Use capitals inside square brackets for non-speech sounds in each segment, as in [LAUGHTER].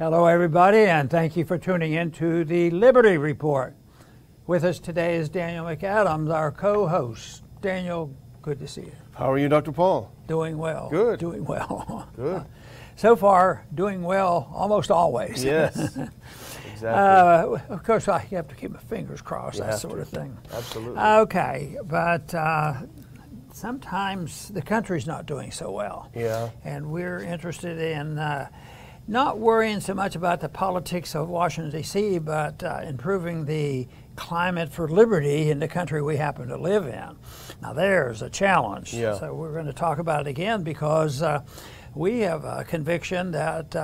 Hello, everybody, and thank you for tuning in to the Liberty Report. With us today is Daniel McAdams, our co host. Daniel, good to see you. How are you, Dr. Paul? Doing well. Good. Doing well. [LAUGHS] Good. so far, doing well almost always. [LAUGHS] Yes. exactly. Uh, of course, I have to keep my fingers crossed, You that sort to. of thing. Absolutely. Okay, but uh, sometimes the country's not doing so well. yeah. and we're interested in uh, not worrying so much about the politics of Washington, D.C., but uh, improving the climate for liberty in the country we happen to live in. Now, there's a challenge. Yeah. So, we're going to talk about it again because uh, we have a conviction that.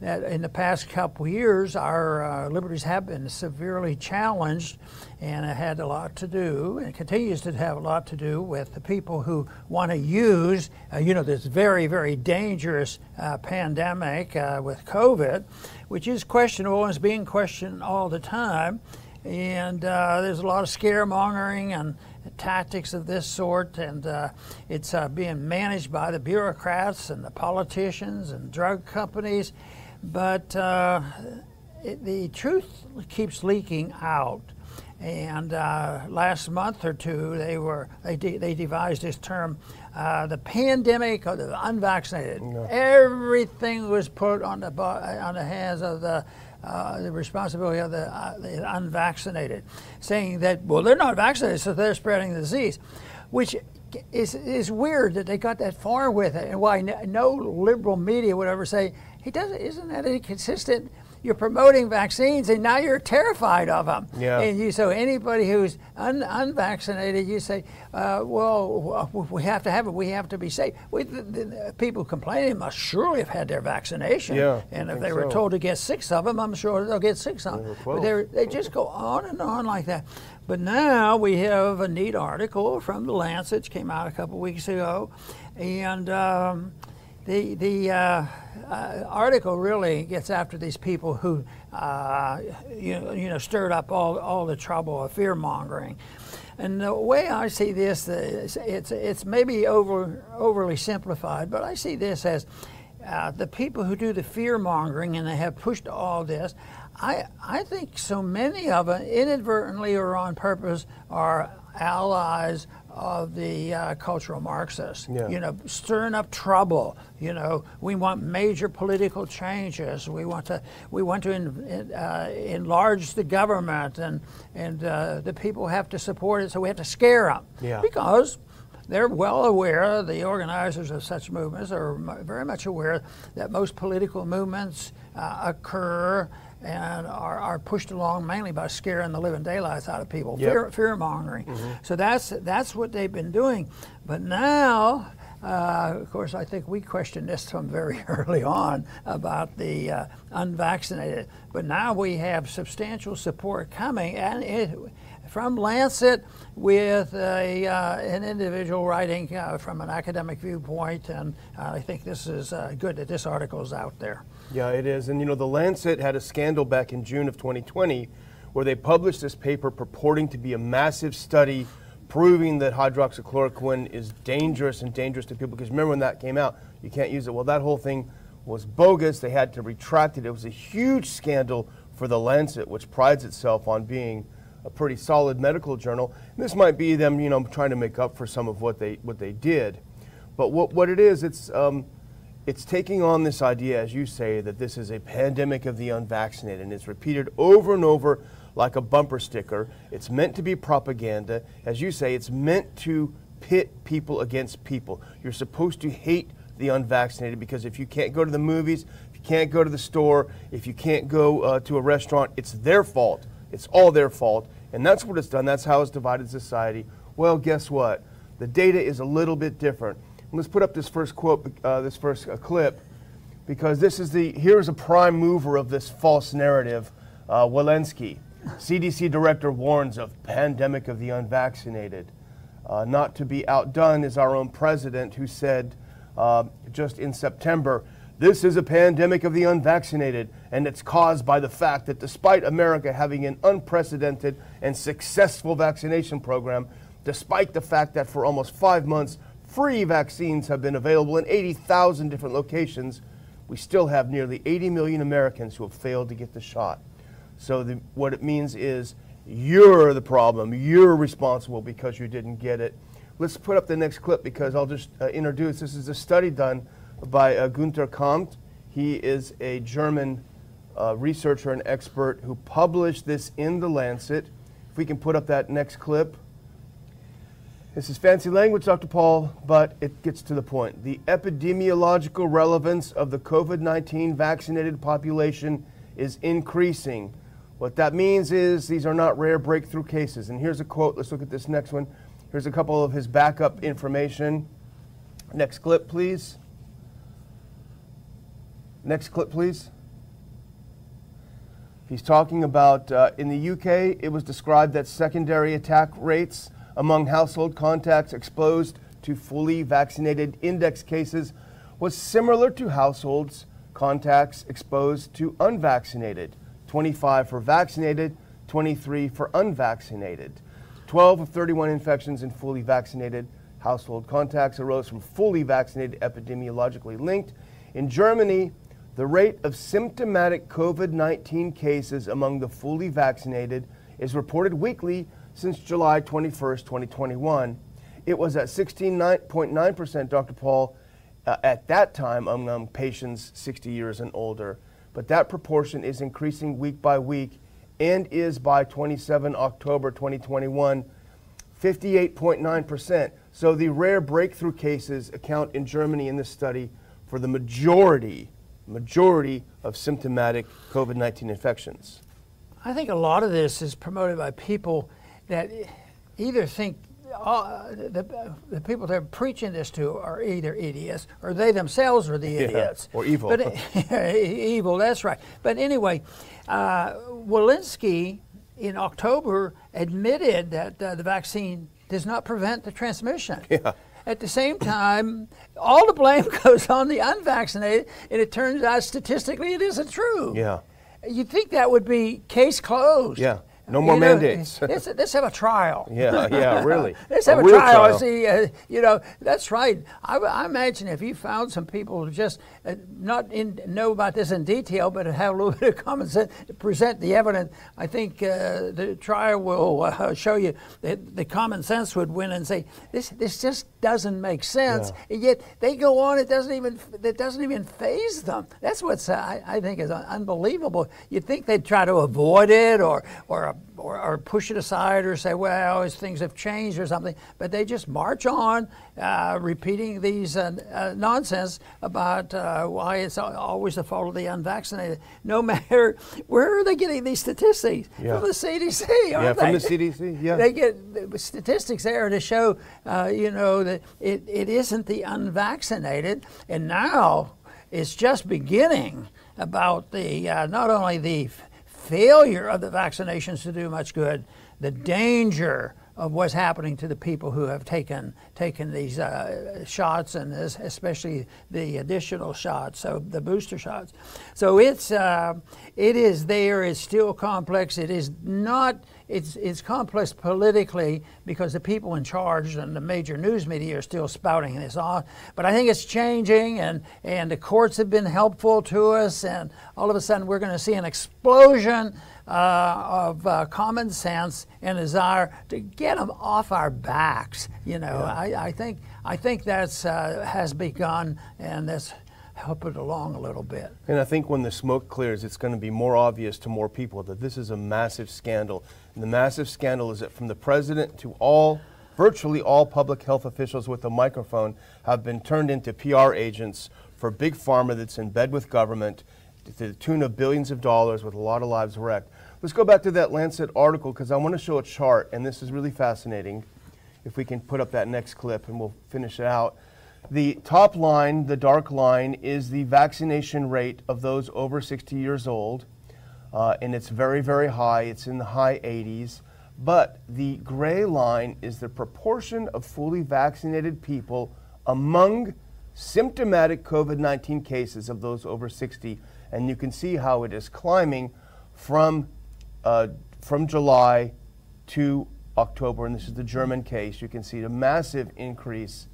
That in the past couple years, our uh, liberties have been severely challenged, and it had a lot to do, and continues to have a lot to do with the people who want to use, uh, you know, this very, very dangerous uh, pandemic uh, with COVID, which is questionable and is being questioned all the time. And uh, there's a lot of scaremongering and tactics of this sort, and uh, it's uh, being managed by the bureaucrats and the politicians and drug companies. But uh, it, the truth keeps leaking out. And uh, last month or two, they were they, de- they devised this term, uh, the pandemic of the unvaccinated. Everything was put on the on the hands of the uh, the responsibility of the, uh, the unvaccinated, saying that well they're not vaccinated, so they're spreading the disease, which is is weird that they got that far with it, and why no, no liberal media would ever say he doesn't. Isn't that inconsistent? You're promoting vaccines, and now you're terrified of them. Yeah. And you so anybody who's un, unvaccinated, you say, uh, well, we have to have it. We have to be safe. We, the, the people complaining must surely have had their vaccination. Yeah, And if they were so. told to get six of them, I'm sure they'll get six of them. But they just go on and on like that. But now we have a neat article from the Lancet, which came out a couple weeks ago, and um, the the uh, uh, article really gets after these people who uh, you, you know stirred up all, all the trouble of fear mongering. And the way I see this, is it's it's maybe over overly simplified, but I see this as uh, the people who do the fear mongering and they have pushed all this. I I think so many of them, inadvertently or on purpose, are allies of the uh, cultural Marxists. Yeah. You know, stirring up trouble. You know, we want major political changes. We want to we want to en- uh, enlarge the government, and and uh, the people have to support it. So we have to scare them. Yeah. Because they're well aware, the organizers of such movements are very much aware that most political movements uh, occur and are, are pushed along mainly by scaring the living daylights out of people, Yep. fear, fear mongering. So that's, that's what they've been doing. But now, uh, of course, I think we questioned this from very [LAUGHS] early on about the uh, unvaccinated. But now we have substantial support coming, and it, from Lancet with a, uh, an individual writing uh, from an academic viewpoint, and uh, I think this is uh, good that this article is out there. Yeah, it is. And you know, the Lancet had a scandal back in June of 2020 where they published this paper purporting to be a massive study proving that hydroxychloroquine is dangerous and dangerous to people. Because remember when that came out, you can't use it. Well, that whole thing was bogus. They had to retract it. It was a huge scandal for the Lancet, which prides itself on being a pretty solid medical journal. And this might be them, you know, trying to make up for some of what they what they did. But what what it is, it's um, it's taking on this idea, as you say, that this is a pandemic of the unvaccinated, and it's repeated over and over like a bumper sticker. It's meant to be propaganda. As you say, it's meant to pit people against people. You're supposed to hate the unvaccinated because if you can't go to the movies, if you can't go to the store, if you can't go uh, to a restaurant, it's their fault. It's all their fault. And that's what it's done. That's how it's divided society. Well, guess what? The data is a little bit different. Let's put up this first quote, uh, this first uh, clip, because this is the here's a prime mover of this false narrative, uh, Walensky. CDC director warns of pandemic of the unvaccinated. Uh, not to be outdone is our own president, who said uh, just in September, this is a pandemic of the unvaccinated, and it's caused by the fact that despite America having an unprecedented and successful vaccination program, despite the fact that for almost five months, free vaccines have been available in 80,000 different locations, we still have nearly 80 million Americans who have failed to get the shot. So the, what it means is you're the problem. You're responsible because you didn't get it. Let's put up the next clip because I'll just uh, introduce. This is a study done by uh, Gunther Kampf. He is a German uh, researcher and expert who published this in The Lancet. If we can put up that next clip. This is fancy language, Dr. Paul, but it gets to the point. The epidemiological relevance of the COVID 19 vaccinated population is increasing. What that means is these are not rare breakthrough cases. And here's a quote. Let's look at this next one. Here's a couple of his backup information. Next clip, please. Next clip, please. He's talking about uh, in the UK, it was described that secondary attack rates among household contacts exposed to fully vaccinated index cases was similar to households contacts exposed to unvaccinated 25 for vaccinated, 23 for unvaccinated. 12 of 31 infections in fully vaccinated household contacts arose from fully vaccinated epidemiologically linked. In Germany, the rate of symptomatic COVID 19 cases among the fully vaccinated is reported weekly since July 21, 2021. It was at 16.9%, Dr. Paul, uh, at that time among patients 60 years and older but that proportion is increasing week by week and is by 27 October 2021 58.9%. So the rare breakthrough cases account in Germany in this study for the majority majority of symptomatic COVID-19 infections. I think a lot of this is promoted by people that either think uh, the, the people they're preaching this to are either idiots or they themselves are the idiots. Yeah, or evil. But, [LAUGHS] evil, that's right. But anyway, uh, Walensky in October admitted that uh, the vaccine does not prevent the transmission. [LAUGHS] Yeah. At the same time, all the blame [LAUGHS] goes on the unvaccinated, and it turns out statistically it isn't true. Yeah. You'd think that would be case closed. Yeah. No more you mandates. [LAUGHS] let's, let's, have a trial. [LAUGHS] Yeah, yeah, really. [LAUGHS] let's have a, a, trial. trial. See, uh, you know, that's right. I, I, imagine if you found some people who just uh, not in, know about this in detail, but have a little bit of common sense to present the evidence, I think uh, the trial will uh, show you that the common sense would win and say this this just doesn't make sense. Yeah. And yet they go on. It doesn't even it doesn't even faze them. That's what's I, I think is unbelievable. You'd think they'd try to avoid it or or or, or, push it aside or say, well, things have changed or something. But they just march on, uh, repeating these uh, uh, nonsense about uh, why it's always the fault of the unvaccinated. No [LAUGHS] matter where are they getting these statistics yeah. from the CDC? yeah, from the CDC. Yeah, they get statistics there to show, uh, you know, that it, it isn't the unvaccinated, and now it's just beginning about the uh, not only the failure of the vaccinations to do much good, the danger of what's happening to the people who have taken taken these uh, shots and especially the additional shots, so the booster shots. So it's uh, it is there. It's still complex. It is not. It's it's complex politically because the people in charge and the major news media are still spouting this on. But I think it's changing, and and the courts have been helpful to us, and all of a sudden we're going to see an explosion uh, of uh, common sense and desire to get them off our backs. You know, yeah. I, I, think I think that's uh, has begun, and that's helped it along a little bit. And I think when the smoke clears, it's going to be more obvious to more people that this is a massive scandal. And the massive scandal is that from the president to all virtually all public health officials with a microphone have been turned into PR agents for big pharma that's in bed with government to the tune of billions of dollars with a lot of lives wrecked. Let's go back to that Lancet article because I want to show a chart, and this is really fascinating. If we can put up that next clip and we'll finish it out. The top line, the dark line, is the vaccination rate of those over 60 years old, uh, and it's very, very high. It's in the high 80s. But the gray line is the proportion of fully vaccinated people among symptomatic COVID 19 cases of those over 60. And you can see how it is climbing from uh, from July to October, and this is the German case. You can see a massive increase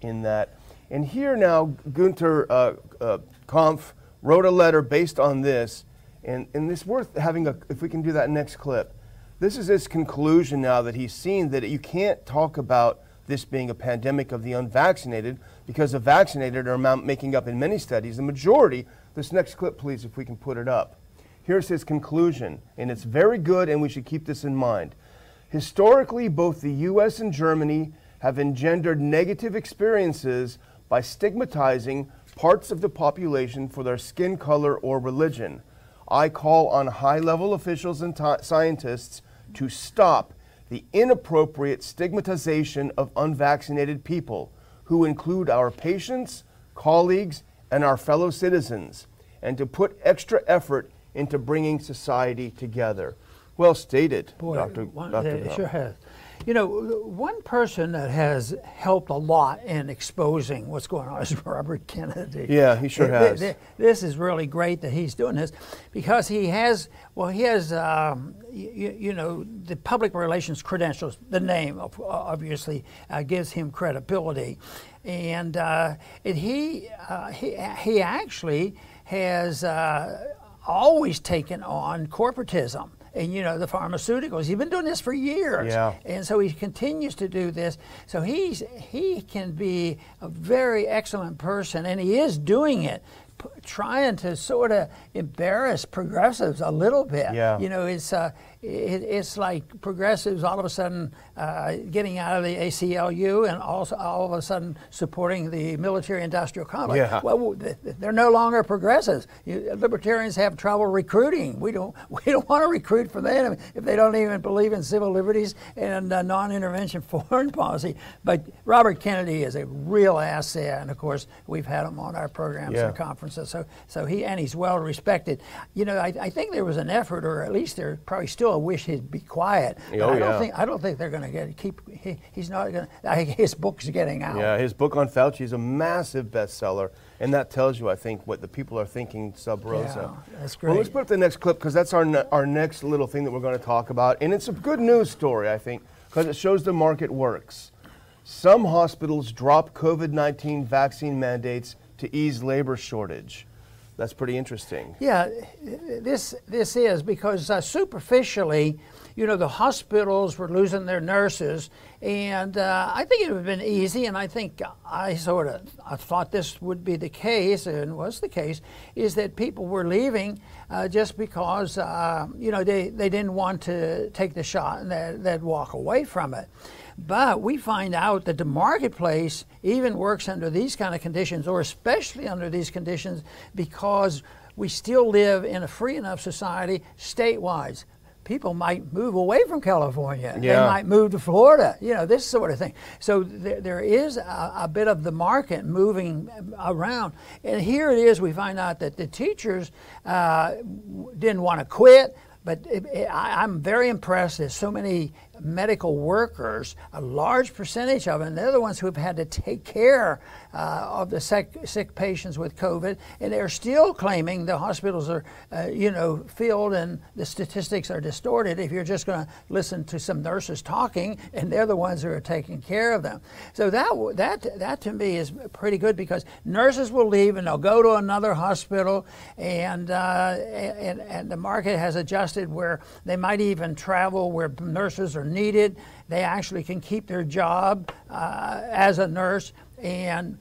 in that. And here now, Gunther uh, uh, Kampf wrote a letter based on this, and, and it's worth having a, if we can do that next clip. This is his conclusion now that he's seen that you can't talk about this being a pandemic of the unvaccinated because the vaccinated are making up in many studies the majority. This next clip, please, if we can put it up. Here's his conclusion, and it's very good, and we should keep this in mind. Historically, both the US and Germany have engendered negative experiences by stigmatizing parts of the population for their skin color or religion. I call on high level officials and scientists to stop the inappropriate stigmatization of unvaccinated people, who include our patients, colleagues, and our fellow citizens, and to put extra effort into bringing society together. Well stated, Boy, Dr. One, Dr. It sure has. You know, one person that has helped a lot in exposing what's going on is [LAUGHS] Robert Kennedy. Yeah, he sure has. This is really great that he's doing this because he has, well, he has, um, you, you, know, the public relations credentials, the name obviously uh, gives him credibility. And, uh, and he, uh, he, he actually has uh, always taken on corporatism and you know the pharmaceuticals. He's been doing this for years, yeah. and so he continues to do this. So he's he can be a very excellent person, and he is doing it trying to sort of embarrass progressives a little bit. Yeah. You know, it's uh, it's like progressives all of a sudden uh, getting out of the ACLU and also all of a sudden supporting the military-industrial complex. Yeah. Well, they're no longer progressives. You, libertarians have trouble recruiting. We don't [LAUGHS] we don't want to recruit for them if they don't even believe in civil liberties and uh, non-intervention [LAUGHS] foreign policy. But Robert Kennedy is a real asset, and of course we've had him on our programs yeah. and conferences. So so he and he's well respected. You know, I, I think there was an effort, or at least there probably still still wish he'd be quiet. Oh, I don't yeah. think I don't think they're going to get keep. He, he's not going. His book's getting out. Yeah, his book on Fauci is a massive bestseller, and that tells you, I think, what the people are thinking sub rosa. Yeah, that's great. Well, let's put up the next clip because that's our ne- our next little thing that we're going to talk about, and it's a good news story, I think, because it shows the market works. Some hospitals drop COVID 19 vaccine mandates to ease labor shortage. That's pretty interesting. Yeah, this this is because uh, superficially, you know, the hospitals were losing their nurses, and uh, I think it would have been easy, and I think I sort of I thought this would be the case, and was the case, is that people were leaving uh, just because uh, you know they, they didn't want to take the shot and they'd, they'd walk away from it. But we find out that the marketplace even works under these kind of conditions, or especially under these conditions, because we still live in a free enough society statewide. People might move away from California. Yeah. They might move to Florida, you know, this sort of thing. So there, there is a, a bit of the market moving around. And here it is, we find out that the teachers uh, didn't want to quit, but it, it, I, am very impressed. There's so many medical workers, a large percentage of them, they're the ones who have had to take care uh, of the sick, sick, patients with COVID, and they're still claiming the hospitals are, uh, you know, filled and the statistics are distorted if you're just going to listen to some nurses talking, and they're the ones who are taking care of them. So that that that to me is pretty good because nurses will leave and they'll go to another hospital, and uh, and and the market has adjusted where they might even travel where nurses are needed. They actually can keep their job uh, as a nurse and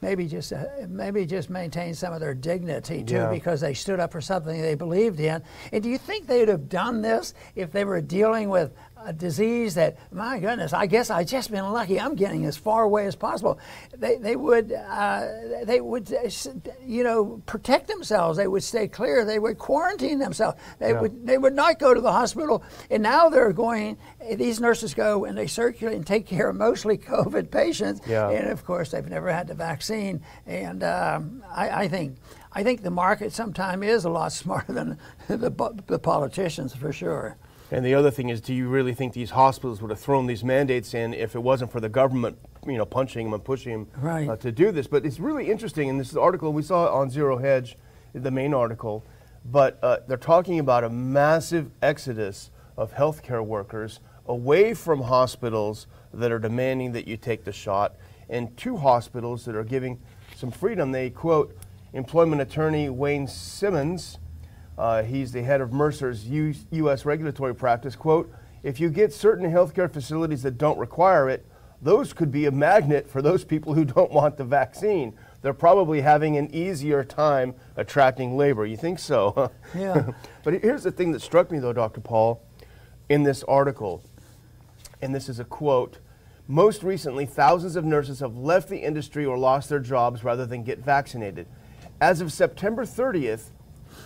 maybe just uh, maybe just maintain some of their dignity too yeah. because they stood up for something they believed in. And do you think they'd have done this if they were dealing with a disease that, my goodness, I guess I just been lucky. I'm getting as far away as possible. They, they would, uh, they would, uh, you know, protect themselves. They would stay clear. They would quarantine themselves. They yeah. would, they would not go to the hospital. And now they're going. These nurses go and they circulate and take care of mostly [LAUGHS] COVID patients. Yeah. And of course, they've never had the vaccine. And um, I, I think. I think the market sometimes is a lot [LAUGHS] smarter than [LAUGHS] the, the politicians for sure. And the other thing is, do you really think these hospitals would have thrown these mandates in if it wasn't for the government, you know, punching them and pushing them right. uh, to do this? But it's really interesting, and this article we saw on Zero Hedge, the main article, but uh, they're talking about a massive exodus of healthcare workers away from hospitals that are demanding that you take the shot, and two hospitals that are giving some freedom. They quote, employment attorney Wayne Simmons, uh, he's the head of Mercer's U- U.S. regulatory practice, quote, if you get certain healthcare facilities that don't require it, those could be a magnet for those people who don't want the vaccine. They're probably having an easier time attracting labor. You think so? Yeah. [LAUGHS] but here's the thing that struck me, though, Dr. Paul, in this article, and this is a quote. Most recently, thousands of nurses have left the industry or lost their jobs rather than get vaccinated. As of September 30th,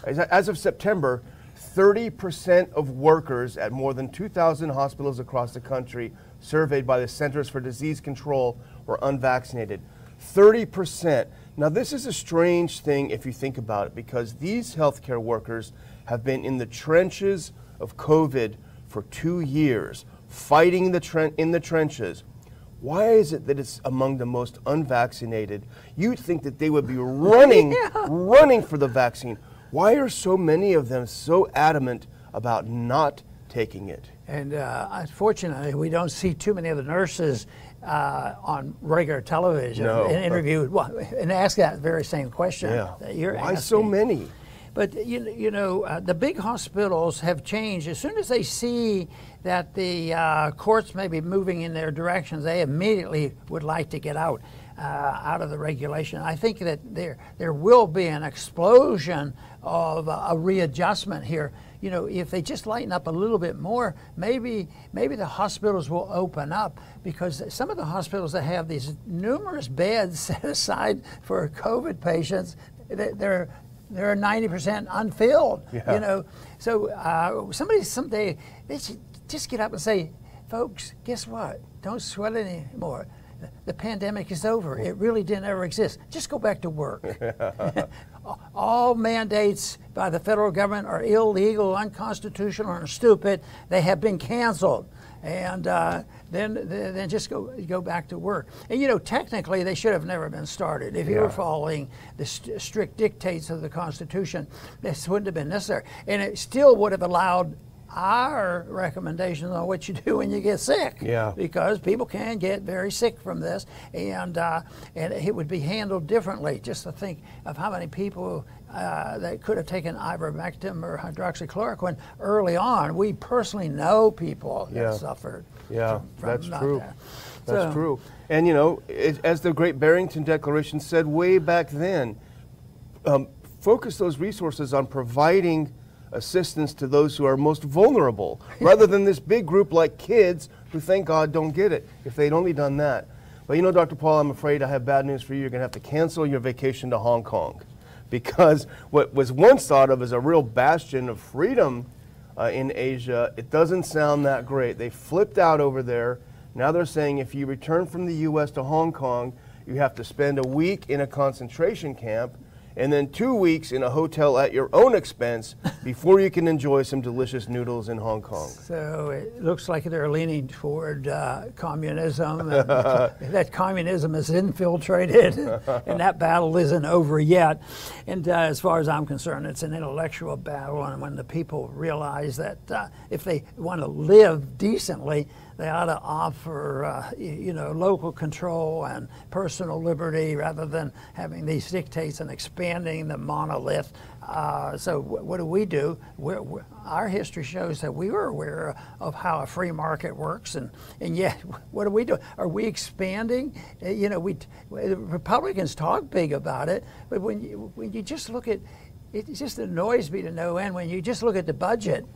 as- of September, 30% of workers at more than 2,000 hospitals across the country surveyed by the Centers for Disease Control were unvaccinated. 30%. Now, this is a strange thing if you think about it because these healthcare workers have been in the trenches of COVID for two years, fighting the tren- in the trenches. Why is it that it's among the most unvaccinated? You'd think that they would be [LAUGHS] running, running for the vaccine. Why are so many of them so adamant about not taking it? And uh, unfortunately, we don't see too many of the nurses uh, on regular television No. and interviewed well, and ask that very same question. Yeah. that you're Why so many? But you, you know, uh, the big hospitals have changed. As soon as they see that the uh, courts may be moving in their directions, they immediately would like to get out uh, out of the regulation. I think that there there will be an explosion of a readjustment here. You know, if they just lighten up a little bit more, maybe maybe the hospitals will open up because some of the hospitals that have these numerous beds [LAUGHS] set aside for COVID patients, they- they're they're 90% unfilled. Yeah. You know, so uh, somebody someday they should just get up and say, folks, guess what? Don't sweat anymore. The pandemic is over. It really didn't ever exist. Just go back to work. [LAUGHS] [LAUGHS] All mandates by the federal government are illegal, unconstitutional, and stupid. They have been canceled. And uh, then, then just go go back to work. And you know, technically, they should have never been started. If you Yeah. were following the st- strict dictates of the Constitution, this wouldn't have been necessary. And it still would have allowed our recommendations on what you do when you get sick. Yeah. Because people can get very sick from this, and uh, and it would be handled differently. Just to think of how many people uh, that could have taken ivermectin or hydroxychloroquine early on. We personally know people that Yeah. suffered. Yeah, from- from that's true. that. That's So- true. And you know, it, as the Great Barrington Declaration said way back then, um, focus those resources on providing assistance to those who are most vulnerable, rather than this big group like kids who, thank God, don't get it. If they'd only done that. But you know, Dr. Paul, I'm afraid I have bad news for you. You're going to have to cancel your vacation to Hong Kong, because what was once thought of as a real bastion of freedom uh, in Asia, it doesn't sound that great. They flipped out over there. Now they're saying if you return from the U.S. to Hong Kong, you have to spend a week in a concentration camp and then two weeks in a hotel at your own expense [LAUGHS] before you can enjoy some delicious noodles in Hong Kong. So it looks like they're leaning toward uh, communism, and [LAUGHS] that communism is infiltrated, [LAUGHS] and that battle isn't over yet. And uh, as far as I'm concerned, it's an intellectual battle, and when the people realize that uh, if they want to live decently, they ought to offer, uh, you know, local control and personal liberty rather than having these dictates and expanding the monolith. Uh, so wh- what do we do? We're, we're, our history shows that we were aware of how a free market works, and, and yet [LAUGHS] what do we do? Are we expanding? Uh, You know, we Republicans talk big about it, but when you when you just look at it, just annoys me to no end when you just look at the budget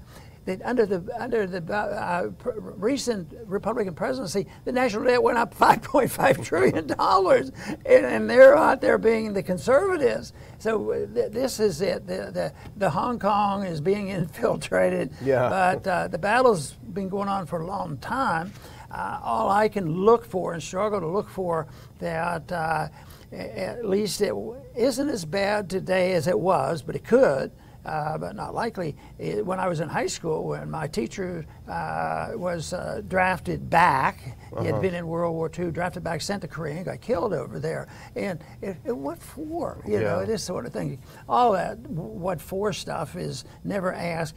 that under the under the uh, pr- recent Republican presidency, the national debt went up [LAUGHS] 5.5 trillion dollars, and, and they're out there being the conservatives. So uh, th- this is it. The, the the Hong Kong is being [LAUGHS] infiltrated. Yeah. But uh, the battle's been going on for a long time. Uh, all I can look for and struggle to look for that. Uh, at least it isn't as bad today as it was, but it could uh, but not likely. When I was in high school, when my teacher uh, was uh, drafted back, he had been in World War II, drafted back, sent to Korea, and got killed over there. And it, it, what for? You know, this sort of thing. All that, what for stuff is never asked.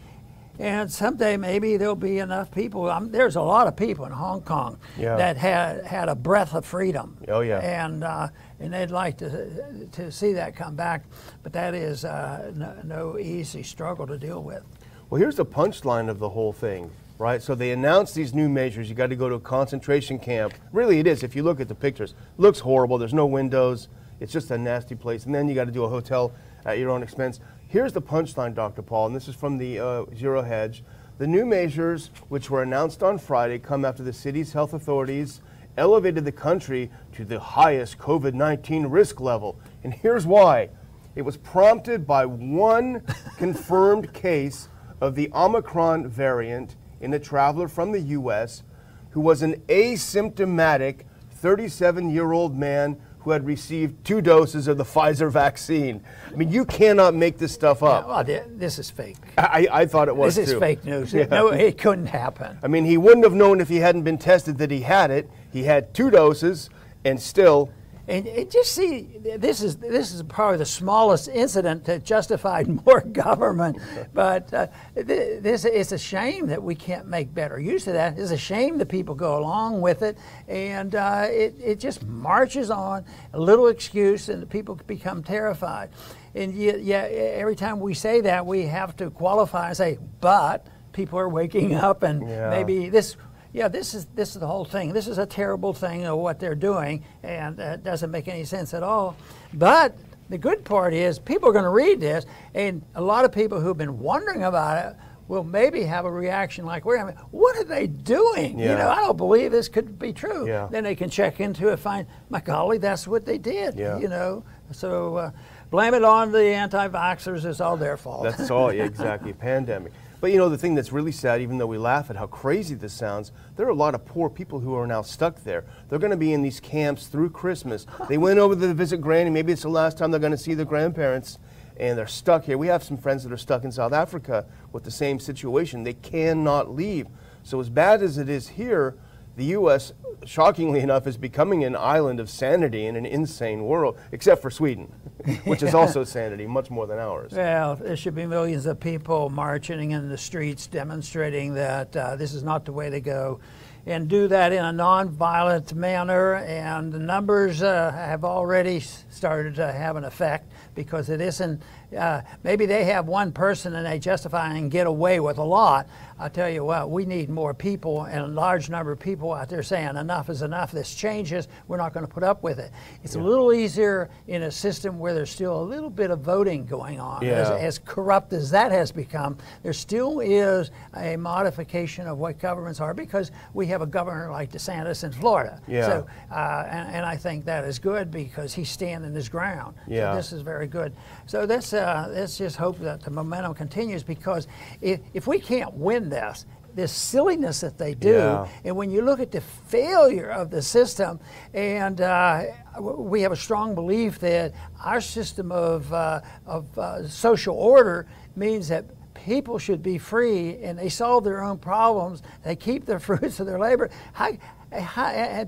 And someday maybe there'll be enough people. Um, there's a lot of people in Hong Kong Yeah. that had had a breath of freedom. Oh, yeah. And uh, and they'd like to to see that come back, but that is uh, no, no easy struggle to deal with. Well, here's the punchline of the whole thing, right? So they announced these new measures. You got to go to a concentration camp. Really, it is. If you look at the pictures, looks horrible. There's no windows. It's just a nasty place. And then you got to do a hotel at your own expense. Here's the punchline, Dr. Paul, and this is from the uh, Zero Hedge. The new measures, which were announced on Friday, come after the city's health authorities elevated the country to the highest COVID 19 risk level. And here's why it was prompted by one [LAUGHS] confirmed case of the Omicron variant in a traveler from the US who was an asymptomatic 37 year old man who had received two doses of the Pfizer vaccine. I mean, you cannot make this stuff up. Well, this is fake. I, I thought it was This is too. fake news. Yeah. No, it couldn't happen. I mean, he wouldn't have known if he hadn't been tested that he had it. He had two doses, and still, And, and just see, this is this is probably the smallest incident that justified [LAUGHS] more government. But uh, th- this it's a shame that we can't make better use of that. It's a shame that people go along with it, and uh, it it just marches on. A little excuse, and the people become terrified. And yet, yeah, every time we say that, we have to qualify and say, but people are waking up, and Yeah. maybe this yeah, this is this is the whole thing. This is a terrible thing of what they're doing, and uh, it doesn't make any sense at all. But the good part is people are going to read this, and a lot of people who've been wondering about it will maybe have a reaction like, "Wait a minute, what are they doing? You know, I don't believe this could be true." Yeah. Then they can check into it, and find, my golly, that's what they did. Yeah. You know, so uh, blame it on the anti-vaxxers. It's all their fault. that's all, yeah, [LAUGHS] exactly, pandemic. But you know, the thing that's really sad, even though we laugh at how crazy this sounds, there are a lot of poor people who are now stuck there. They're going to be in these camps through Christmas. [LAUGHS] They went over to visit Granny. Maybe it's the last time they're going to see their grandparents, and they're stuck here. We have some friends that are stuck in South Africa with the same situation. They cannot leave. So, as bad as it is here, the U.S., shockingly enough, is becoming an island of sanity in an insane world, except for Sweden, [LAUGHS] which is also sanity, much more than ours. Well, there should be millions of people marching in the streets demonstrating that uh, this is not the way to go. And do that in a nonviolent manner, and the numbers uh, have already started to have an effect because it isn't. Uh, maybe they have one person and they justify and get away with a lot. I tell you what, we need more people and a large number of people out there saying enough is enough. This changes. We're not going to put up with it. It's a little easier in a system where there's still a little bit of voting going on. As, Yeah. as corrupt as that has become, there still is a modification of what governments are because we have a governor like DeSantis in Florida. Yeah. So, uh, and, and I think that is good because he's standing his ground. Yeah. So this is very good. So let's, uh, let's just hope that the momentum continues because if, if we can't win this, this silliness that they do, Yeah. and when you look at the failure of the system, and uh, we have a strong belief that our system of, uh, of uh, social order means that people should be free and they solve their own problems, they keep the [LAUGHS] fruits of their labor. How,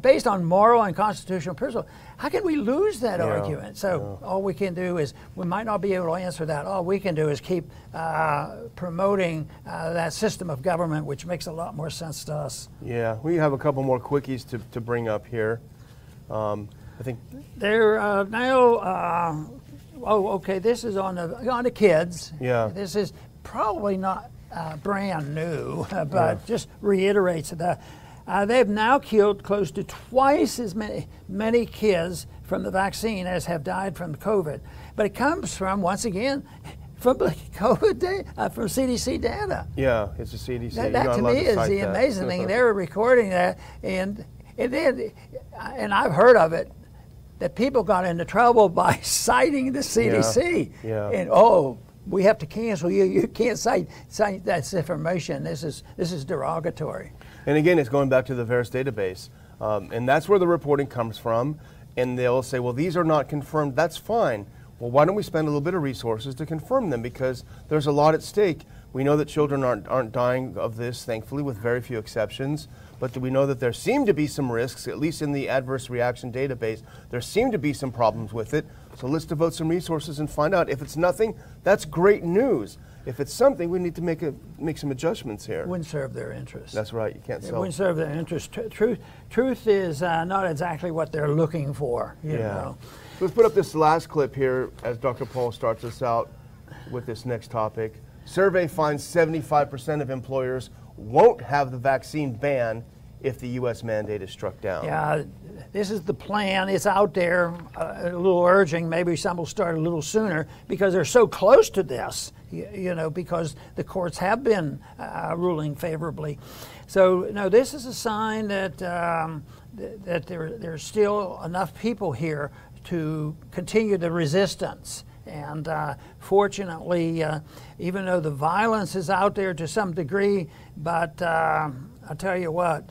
based on moral and constitutional principle, how can we lose that Yeah, argument? So all we can do is we might not be able to answer that. All we can do is keep uh, promoting uh, that system of government, which makes a lot more sense to us. Yeah, we have a couple more quickies to, to bring up here. Um, I think, They're uh, now. Uh, oh, okay. This is on the on the kids. Yeah. This is probably not uh, brand new, [LAUGHS] but just reiterates that uh, they've now killed close to twice as many many kids from the vaccine as have died from COVID. But it comes from once again [LAUGHS] from [LAUGHS] COVID data, uh, from CDC data. yeah, it's a CDC. That, that to me is the that. amazing thing. [LAUGHS] They were recording that, and and then, and I've heard of it, that people got into trouble by citing the CDC. yeah. And oh, we have to cancel you. You can't cite cite that information. This is this is derogatory. And again, it's going back to the VAERS database. Um, and that's where the reporting comes from. And they'll say, well, these are not confirmed. That's fine. Well, why don't we spend a little bit of resources to confirm them? Because there's a lot at stake. We know that children aren't, aren't dying of this, thankfully, with very few exceptions. But we know that there seem to be some risks, at least in the adverse reaction database? There seem to be some problems with it. So let's devote some resources and find out. If it's nothing, that's great news. If it's something, we need to make a make some adjustments here. Wouldn't serve their interest. That's right. You can't It sell. wouldn't serve their interest. Tr- Truth, truth is uh, not exactly what they're looking for. You Yeah. know. Let's put up this last clip here as Dr. Paul starts us out with this next topic. Survey finds 75% of employers won't have the vaccine ban if the U.S. mandate is struck down. Yeah, this is the plan. It's out there. Uh, a little urging. Maybe some will start a little sooner because they're so close to this. You, you know, because the courts have been uh, ruling favorably. So no, this is a sign that um, th- that there there's still enough people here to continue the resistance. And uh, fortunately, uh, even though the violence is out there to some degree, but uh, I'll tell you what,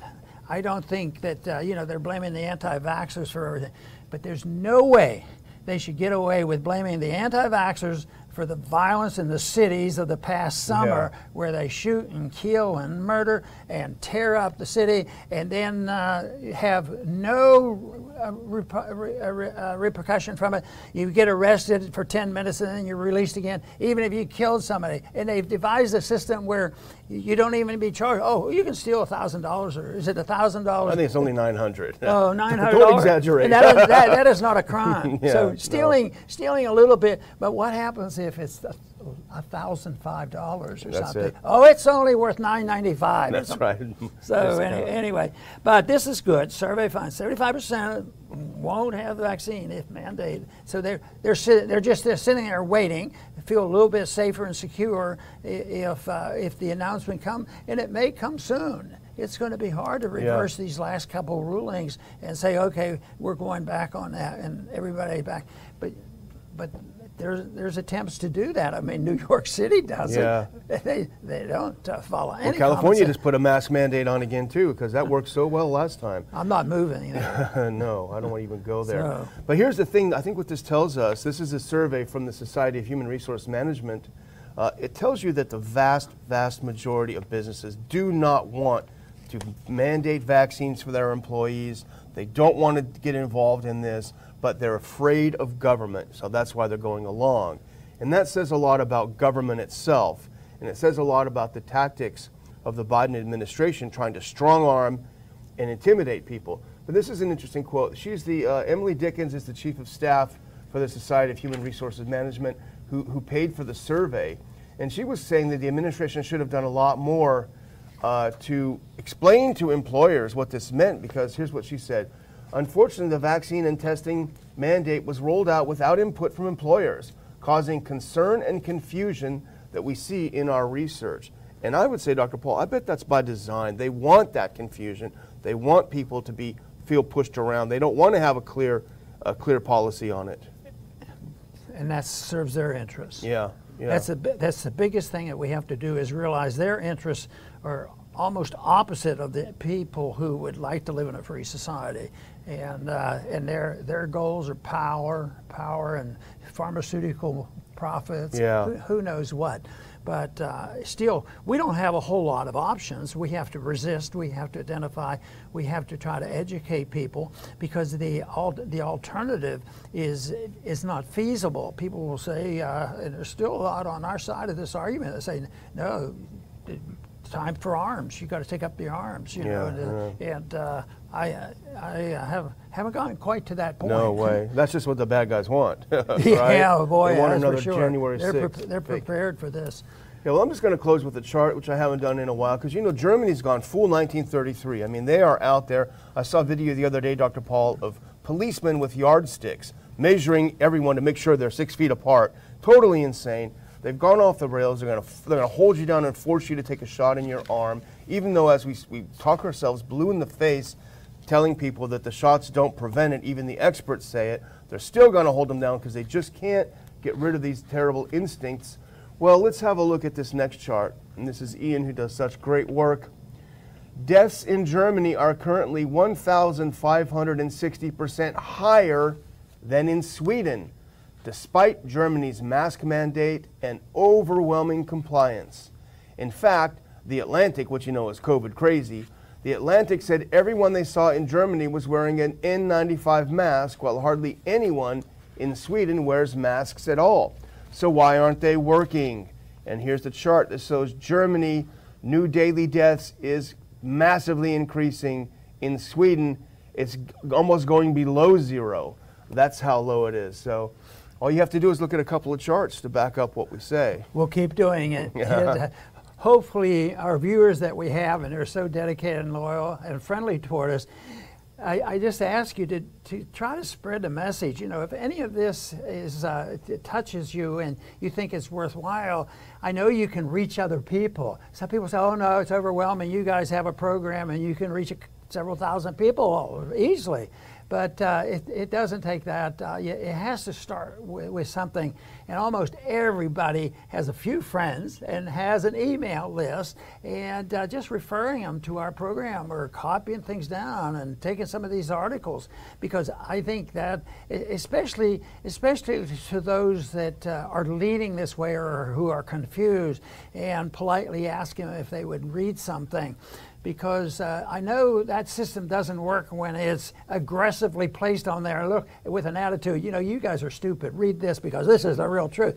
I don't think that, uh, you know, they're blaming the anti vaxxers for everything. But there's no way they should get away with blaming the anti vaxxers for the violence in the cities of the past summer Yeah. where they shoot and kill and murder and tear up the city and then uh, have no uh, reper- re- uh, uh, repercussion from it. You get arrested for 10 minutes and then you're released again, even if you killed somebody. And they've devised a system where you don't even be charged. Oh, you can steal $1,000 or is it $1,000? I think it's only 900. Oh, nine hundred [LAUGHS] Don't exaggerate. That, is, that, that is not a [LAUGHS] crime. Yeah, so no. stealing, stealing a little bit. But what happens if it's a, a thousand five dollars or That's something? it. Oh, it's only worth nine ninety five. That's right. So [LAUGHS] any, anyway, but this is good. Survey finds seventy-five percent won't have the vaccine if mandated. So they're they're they're just they're sitting there waiting, feel a little bit safer and secure if uh, if the announcement come, and it may come soon. It's going to be hard to reverse these last couple rulings and say, okay, we're going back on that, and everybody back. But but there's there's attempts to do that. I mean, New York City does Yeah. it. [LAUGHS] They they don't uh, follow. Well, California just put a mask mandate on again too, because that worked so well last time. I'm not moving. You know. [LAUGHS] no, I don't want to even go there. So- But here's the thing. I think what this tells us. This is a survey from the Society of Human Resource Management. Uh, it tells you that the vast, vast majority of businesses do not want to mandate vaccines for their employees. They don't want to get involved in this, but they're afraid of government. So that's why they're going along. And that says a lot about government itself. And it says a lot about the tactics of the Biden administration trying to strong arm and intimidate people. But this is an interesting quote. She's the, uh, Emily Dickens is the chief of staff for the Society of Human Resources Management who, who paid for the survey. And she was saying that the administration should have done a lot more uh, to explain to employers what this meant because here's what she said. Unfortunately, the vaccine and testing mandate was rolled out without input from employers, causing concern and confusion that we see in our research. And I would say, Dr. Paul, I bet that's by design. They want that confusion. They want people to be feel pushed around. They don't want to have a clear, a clear policy on it. and that serves their interests. Yeah, yeah. That's the that's the biggest thing that we have to do is realize their interests are almost opposite of the people who would like to live in a free society, and uh, and their their goals are power, power, and pharmaceutical profits. Yeah. Who, who knows what. But uh, still, we don't have a whole lot of options. We have to resist. We have to identify. We have to try to educate people because the al- the alternative is is not feasible. People will say, uh, and there's still a lot on our side of this argument that say, no, time for arms. You got to take up the arms. You know, Yeah, and, and uh, I I have haven't gotten quite to that point. No way. [LAUGHS] That's just what the bad guys want. [LAUGHS] right? Yeah, boy, They want another sure. January they're 6th. pre- they're prepared for this. Yeah, well, I'm just going to close with a chart, which I haven't done in a while, because you know Germany's gone full 1933. I mean, they are out there. I saw a video the other day, Dr. Paul, of policemen with yardsticks measuring everyone to make sure they're six feet apart. Totally insane. They've gone off the rails. They're going to they're going to hold you down and force you to take a shot in your arm, even though as we we talk ourselves blue in the face, telling people that the shots don't prevent it. Even the experts say it. They're still going to hold them down because they just can't get rid of these terrible instincts. Well, let's have a look at this next chart. And this is Ian, who does such great work. Deaths in Germany are currently 1,560% higher than in Sweden, despite Germany's mask mandate and overwhelming compliance. In fact, The Atlantic, which you know is COVID crazy, The Atlantic said everyone they saw in Germany was wearing an N95 mask, while hardly anyone in Sweden wears masks at all. So why aren't they working? And here's the chart that shows Germany, new daily deaths is massively increasing. In Sweden, it's almost going below zero. That's how low it is. So all you have to do is look at a couple of charts to back up what we say. We'll keep doing it. [LAUGHS] And, uh, hopefully, our viewers that we have, and they're so dedicated and loyal and friendly toward us, I, I just ask you to, to try to spread the message. You know, if any of this is uh, touches you and you think it's worthwhile, I know you can reach other people. Some people say, "Oh no, it's overwhelming." You guys have a program and you can reach a, several thousand people easily. But uh, it, it doesn't take that. Uh, it has to start with, with something. And almost everybody has a few friends and has an email list. And uh, just referring them to our program or copying things down and taking some of these articles. Because I think that, especially, especially to those that uh, are leading this way or who are confused, and politely asking them if they would read something because uh, I know that system doesn't work when it's aggressively placed on there. Look, with an attitude, you know, you guys are stupid. Read this because this is the real truth.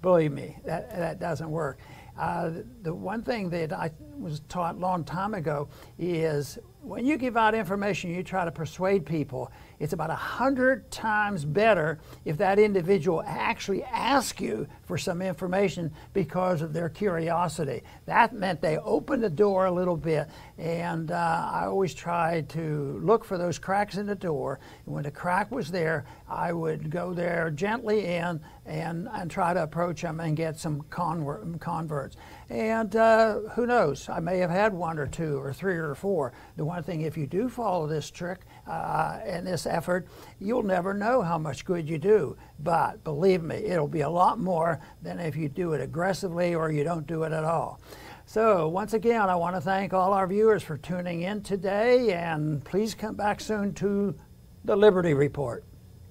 Believe me, that, that doesn't work. Uh, the one thing that I was taught a long time ago is when you give out information, you try to persuade people. It's about a hundred times better if that individual actually asks you for some information because of their curiosity. That meant they opened the door a little bit, and uh, I always tried to look for those cracks in the door. And when the crack was there, I would go there gently in and, and try to approach them and get some convert, converts. And uh, who knows? I may have had one or two or three or four. The one thing, if you do follow this trick uh, and this effort, you'll never know how much good you do. But believe me, it'll be a lot more than if you do it aggressively or you don't do it at all. So, once again, I want to thank all our viewers for tuning in today, and please come back soon to the Liberty Report.